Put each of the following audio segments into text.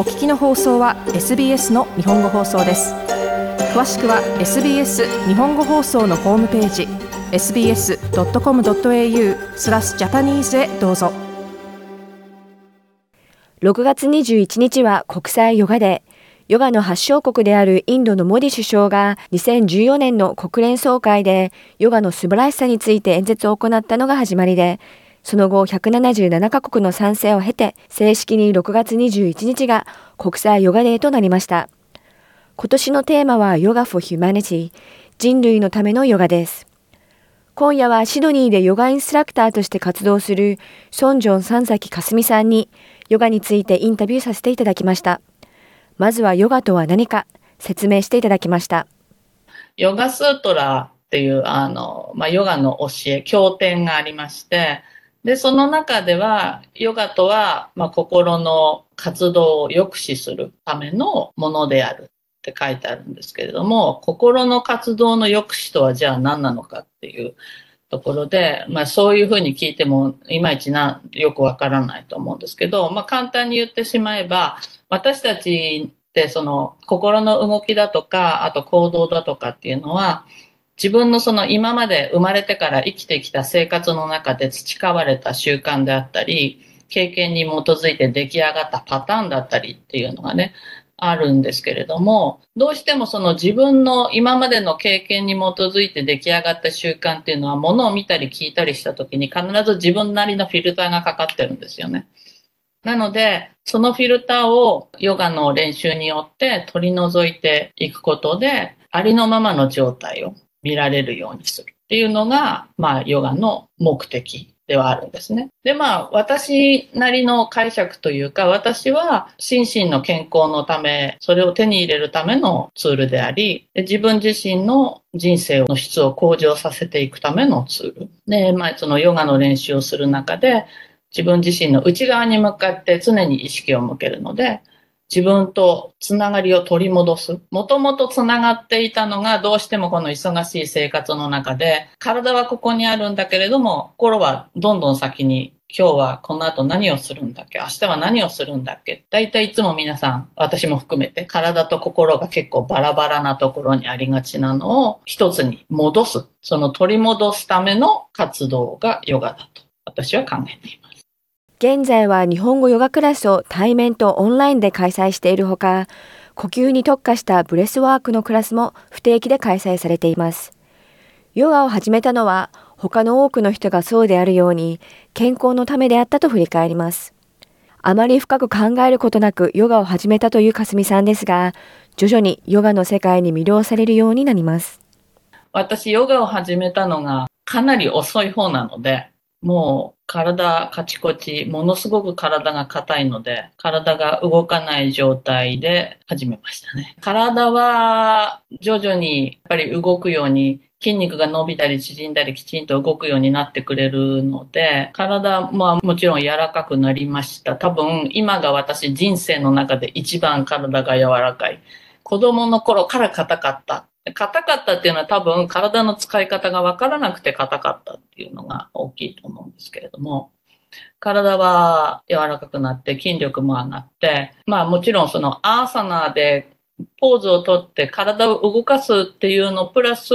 お聞きの放送は SBS の日本語放送です。詳しくは SBS 日本語放送のホームページ sbs.com.au スラスジャパニーズへどうぞ。6月21日は国際ヨガデー。ヨガの発祥国であるインドのモディ首相が2014年の国連総会でヨガの素晴らしさについて演説を行ったのが始まりで、その後177カ国の賛成を経て正式に6月21日が国際ヨガデーとなりました。今年のテーマはヨガ for Humanity 人類のためのヨガです。今夜はシドニーでヨガインストラクターとして活動するソンジョン三崎かすみさんにヨガについてインタビューさせていただきました。まずはヨガとは何か説明していただきました。ヨガスートラっていう、あの、まあ、ヨガの教え、経典がありまして、で、その中では、ヨガとは、まあ、心の活動を抑止するためのものであるって書いてあるんですけれども、心の活動の抑止とはじゃあ何なのかっていうところで、まあそういうふうに聞いてもいまいちな、よくわからないと思うんですけど、まあ簡単に言ってしまえば、私たちってその心の動きだとか、あと行動だとかっていうのは、自分のその今まで生まれてから生きてきた生活の中で培われた習慣であったり、経験に基づいて出来上がったパターンだったりっていうのがね、あるんですけれども、どうしてもその自分の今までの経験に基づいて出来上がった習慣っていうのは、ものを見たり聞いたりした時に必ず自分なりのフィルターがかかってるんですよね。なので、そのフィルターをヨガの練習によって取り除いていくことで、ありのままの状態を見られるようにするっていうのが、まあ、ヨガの目的ではあるんですね。で、まあ、私なりの解釈というか、私は心身の健康のため、それを手に入れるためのツールであり、自分自身の人生の質を向上させていくためのツール。で、まあ、そのヨガの練習をする中で、自分自身の内側に向かって常に意識を向けるので、自分とつながりを取り戻す。もともとつながっていたのがどうしてもこの忙しい生活の中で、体はここにあるんだけれども、心はどんどん先に今日はこの後何をするんだっけ明日は何をするんだっけ大体いつも皆さん、私も含めて、体と心が結構バラバラなところにありがちなのを一つに戻す。その取り戻すための活動がヨガだと私は考えています。現在は日本語ヨガクラスを対面とオンラインで開催しているほか、呼吸に特化したブレスワークのクラスも不定期で開催されています。ヨガを始めたのは他の多くの人がそうであるように健康のためであったと振り返ります。あまり深く考えることなくヨガを始めたというかすみさんですが、徐々にヨガの世界に魅了されるようになります。私、ヨガを始めたのがかなり遅い方なので、もう体カチコチ、ものすごく体が硬いので、体が動かない状態で始めましたね。体は徐々にやっぱり動くように筋肉が伸びたり縮んだりきちんと動くようになってくれるので、体ももちろん柔らかくなりました。多分今が私人生の中で一番体が柔らかい。子供の頃から硬かった。硬かったっていうのは多分体の使い方がわからなくて硬かったっていうのが大きいと思うんですけれども、体は柔らかくなって筋力も上がって、まあもちろんそのアーサナーでポーズをとって体を動かすっていうのプラス、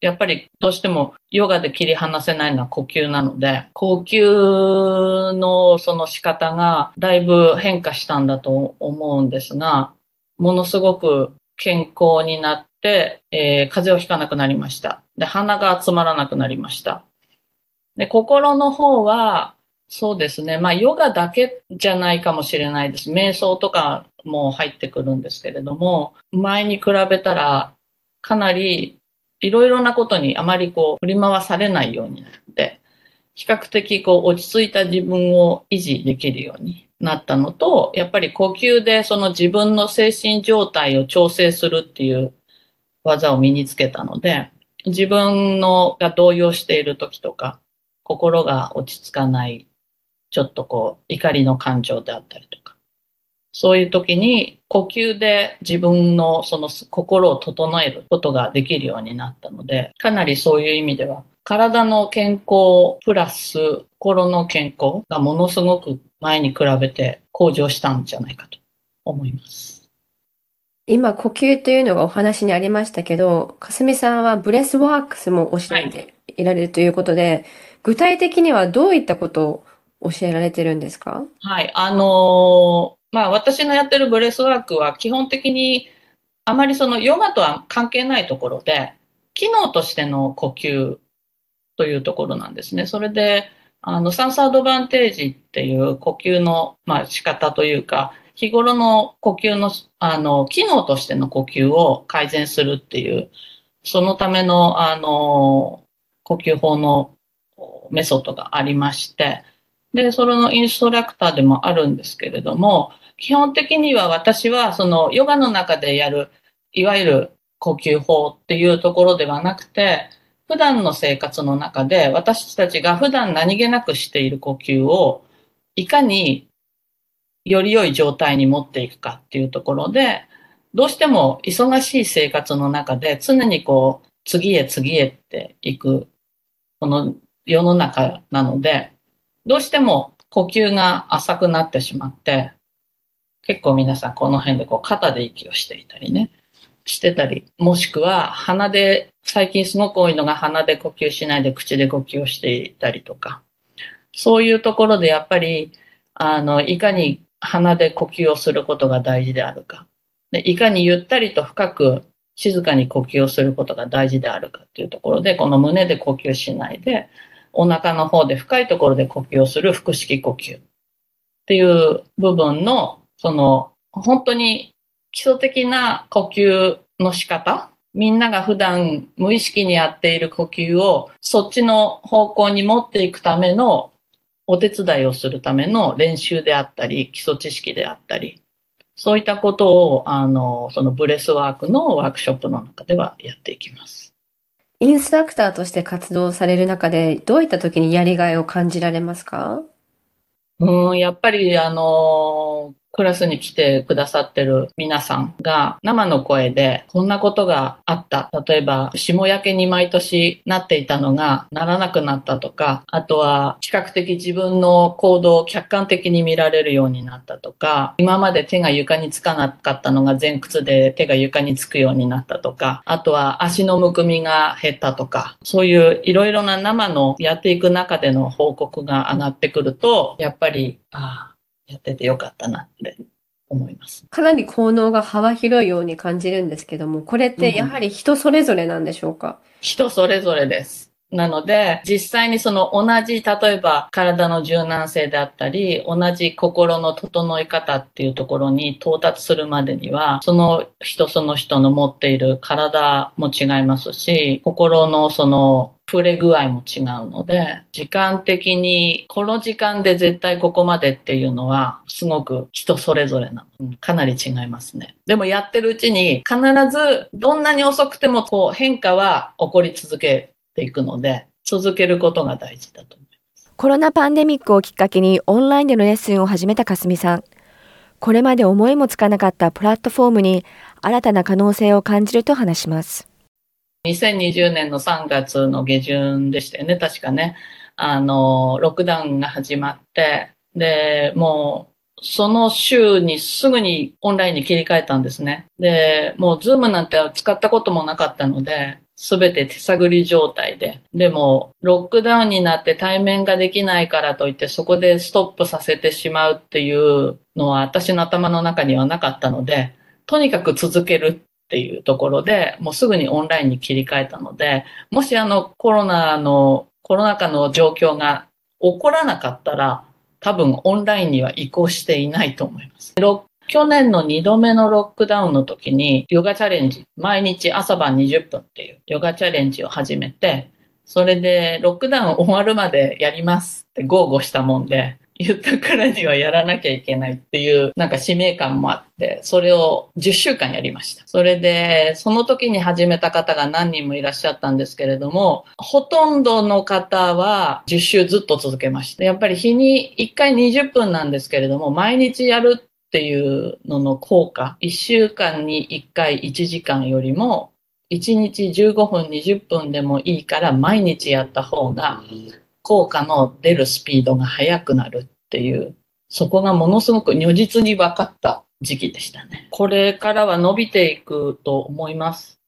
やっぱりどうしてもヨガで切り離せないのは呼吸なので、呼吸のその仕方がだいぶ変化したんだと思うんですが、ものすごく健康になっ、えー、風邪をひかなくなりました。で、鼻が集まらなくなりました。で、心の方は、そうですね。まあ、ヨガだけじゃないかもしれないです。瞑想とかも入ってくるんですけれども、前に比べたら、かなりいろいろなことにあまりこう振り回されないようになって、比較的こう落ち着いた自分を維持できるようになったのと、やっぱり呼吸でその自分の精神状態を調整するっていう技を身につけたので、自分のが動揺している時とか、心が落ち着かない、ちょっとこう、怒りの感情であったりとか、そういう時に呼吸で自分のその心を整えることができるようになったので、かなりそういう意味では、体の健康プラス心の健康がものすごく前に比べて向上したんじゃないかと思います。今、呼吸というのがお話にありましたけど、かすみさんはブレスワークスも教えていられるということで、具体的にはどういったことを教えられてるんですか？はい。あのーまあ私のやってるブレスワークは基本的にあまりそのヨガとは関係ないところで、機能としての呼吸というところなんですね。それで、あの、酸素アドバンテージっていう呼吸の、まあ、仕方というか、日頃の呼吸の、あの、機能としての呼吸を改善するっていう、そのための、あの、呼吸法のメソッドがありまして、で、それのインストラクターでもあるんですけれども、基本的には私はそのヨガの中でやる、いわゆる呼吸法っていうところではなくて、普段の生活の中で私たちが普段何気なくしている呼吸をいかにより良い状態に持っていくかっていうところで、どうしても忙しい生活の中で常にこう次へ次へっていくこの世の中なので、どうしても呼吸が浅くなってしまって、結構皆さんこの辺でこう肩で息をしていたりね、してたり、もしくは鼻で、最近すごく多いのが鼻で呼吸しないで口で呼吸をしていたりとか、そういうところでやっぱり、あの、いかに鼻で呼吸をすることが大事であるか、でいかにゆったりと深く静かに呼吸をすることが大事であるかっていうところで、この胸で呼吸しないで、お腹の方で深いところで呼吸をする腹式呼吸っていう部分の、その、本当に基礎的な呼吸の仕方、みんなが普段無意識にやっている呼吸をそっちの方向に持っていくためのお手伝いをするための練習であったり、基礎知識であったり、そういったことを、あの、そのブレスワークのワークショップの中ではやっていきます。インストラクターとして活動される中で、どういった時にやりがいを感じられますか？うん、やっぱり、あの、クラスに来てくださってる皆さんが生の声でこんなことがあった。例えば、霜焼けに毎年なっていたのがならなくなったとか、あとは比較的自分の行動を客観的に見られるようになったとか、今まで手が床につかなかったのが前屈で手が床につくようになったとか、あとは足のむくみが減ったとか、そういういろいろな生のやっていく中での報告が上がってくると、やっぱり、ああ、やっててよかったなって思います。かなり効能が幅広いように感じるんですけども、これってやはり人それぞれなんでしょうか？人それぞれです。なので、実際にその同じ、例えば体の柔軟性であったり、同じ心の整い方っていうところに到達するまでには、その人その人の持っている体も違いますし、心のその触れ具合も違うので、時間的にこの時間で絶対ここまでっていうのは、すごく人それぞれなの。かなり違いますね。でもやってるうちに必ずどんなに遅くてもこう変化は起こり続けていくので、続けることが大事だと思います。コロナパンデミックをきっかけにオンラインでのレッスンを始めたかすみさん。これまで思いもつかなかったプラットフォームに新たな可能性を感じると話します。2020年の3月の下旬でしたよね、確かね。あの、ロックダウンが始まって、で、もう、その週にすぐにオンラインに切り替えたんですね。で、もうズームなんて使ったこともなかったので、すべて手探り状態で。でも、ロックダウンになって対面ができないからといって、そこでストップさせてしまうっていうのは私の頭の中にはなかったので、とにかく続けるっていうところで、もうすぐにオンラインに切り替えたので、もしあのコロナの、コロナ禍の状況が起こらなかったら、多分オンラインには移行していないと思います。去年の2度目のロックダウンの時に、ヨガチャレンジ、毎日朝晩20分っていうヨガチャレンジを始めて、それでロックダウン終わるまでやりますって豪語したもんで、言ったからにはやらなきゃいけないっていうなんか使命感もあって、それを10週間やりました。それで、その時に始めた方が何人もいらっしゃったんですけれども、ほとんどの方は10週ずっと続けました。やっぱり日に1回20分なんですけれども、毎日やるっていうのの効果、1週間に1回1時間よりも、1日15分20分でもいいから毎日やった方が効果の出るスピードが速くなるっていう、そこがものすごく如実に分かった時期でしたね。これからは伸びていくと思います。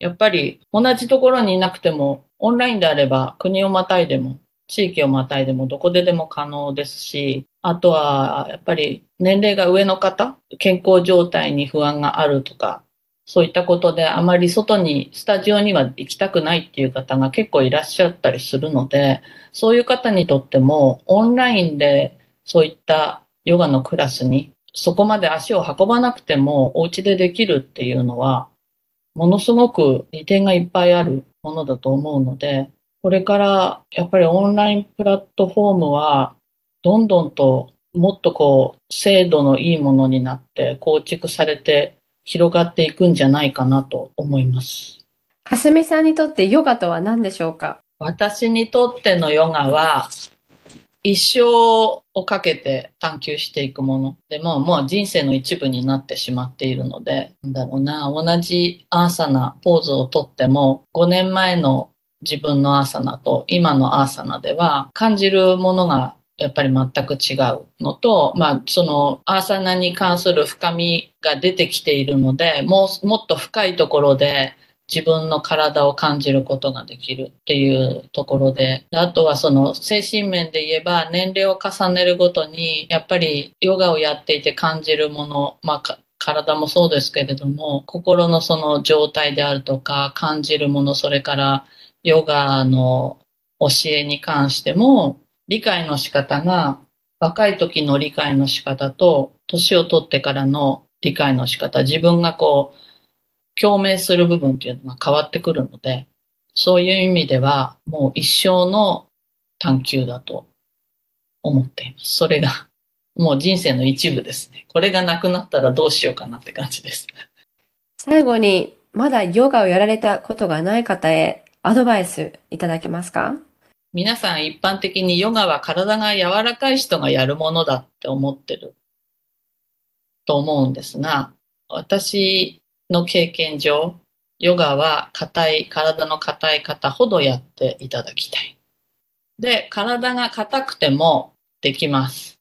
やっぱり同じところにいなくても、オンラインであれば国をまたいでも、地域をまたいでもどこででも可能ですし、あとはやっぱり年齢が上の方、健康状態に不安があるとか、そういったことであまり外に、スタジオには行きたくないっていう方が結構いらっしゃったりするので、そういう方にとってもオンラインでそういったヨガのクラスにそこまで足を運ばなくてもお家でできるっていうのは、ものすごく利点がいっぱいあるものだと思うので、これからやっぱりオンラインプラットフォームはどんどんともっとこう精度のいいものになって構築されて広がっていくんじゃないかなと思います。かすみさんにとってヨガとは何でしょうか？私にとってのヨガは一生をかけて探求していくもの。でももう人生の一部になってしまっているのでなんだろうな。同じアーサナポーズをとっても5年前の自分のアーサナと今のアーサナでは感じるものがやっぱり全く違うのと、まあ、そのアーサナに関する深みが出てきているのでもうもっと深いところで自分の体を感じることができるっていうところで、あとはその精神面で言えば年齢を重ねるごとに、やっぱりヨガをやっていて感じるもの、まあ体もそうですけれども、心のその状態であるとか感じるもの、それからヨガの教えに関しても、理解の仕方が若い時の理解の仕方と年を取ってからの理解の仕方、自分がこう、共鳴する部分っていうのが変わってくるので、そういう意味ではもう一生の探求だと思っています。それがもう人生の一部ですね。これがなくなったらどうしようかなって感じです。最後に、まだヨガをやられたことがない方へアドバイスいただけますか？皆さん一般的にヨガは体が柔らかい人がやるものだって思ってると思うんですが、私の経験上、ヨガは硬い、体の硬い方ほどやっていただきたい。で、体が硬くてもできます。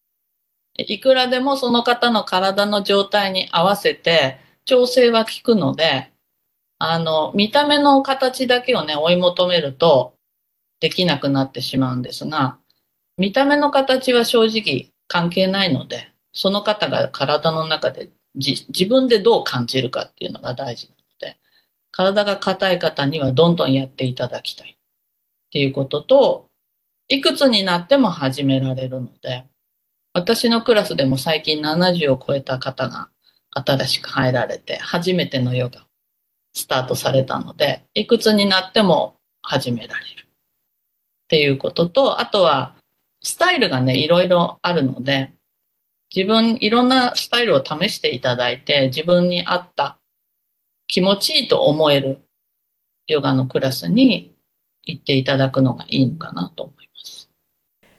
いくらでもその方の体の状態に合わせて調整は効くので、あの、見た目の形だけをね、追い求めるとできなくなってしまうんですが、見た目の形は正直関係ないので、その方が体の中で自自分でどう感じるかっていうのが大事なので、体が硬い方にはどんどんやっていただきたいっていうことと、いくつになっても始められるので、私のクラスでも最近70を超えた方が新しく入られて、初めてのヨガスタートされたので、いくつになっても始められる。っていうことと、あとはスタイルがね、いろいろあるので、自分、いろんなスタイルを試していただいて、自分に合った気持ちいいと思えるヨガのクラスに行っていただくのがいいのかなと思います。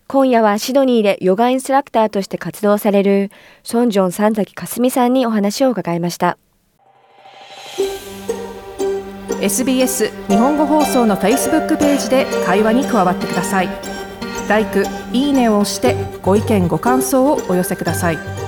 今夜はシドニーでヨガインストラクターとして活動されるソンジョン三崎かすみさんにお話を伺いました。SBS 日本語放送の Facebook ページで会話に加わってください。「LIKE」「いいね」を押してご意見ご感想をお寄せください。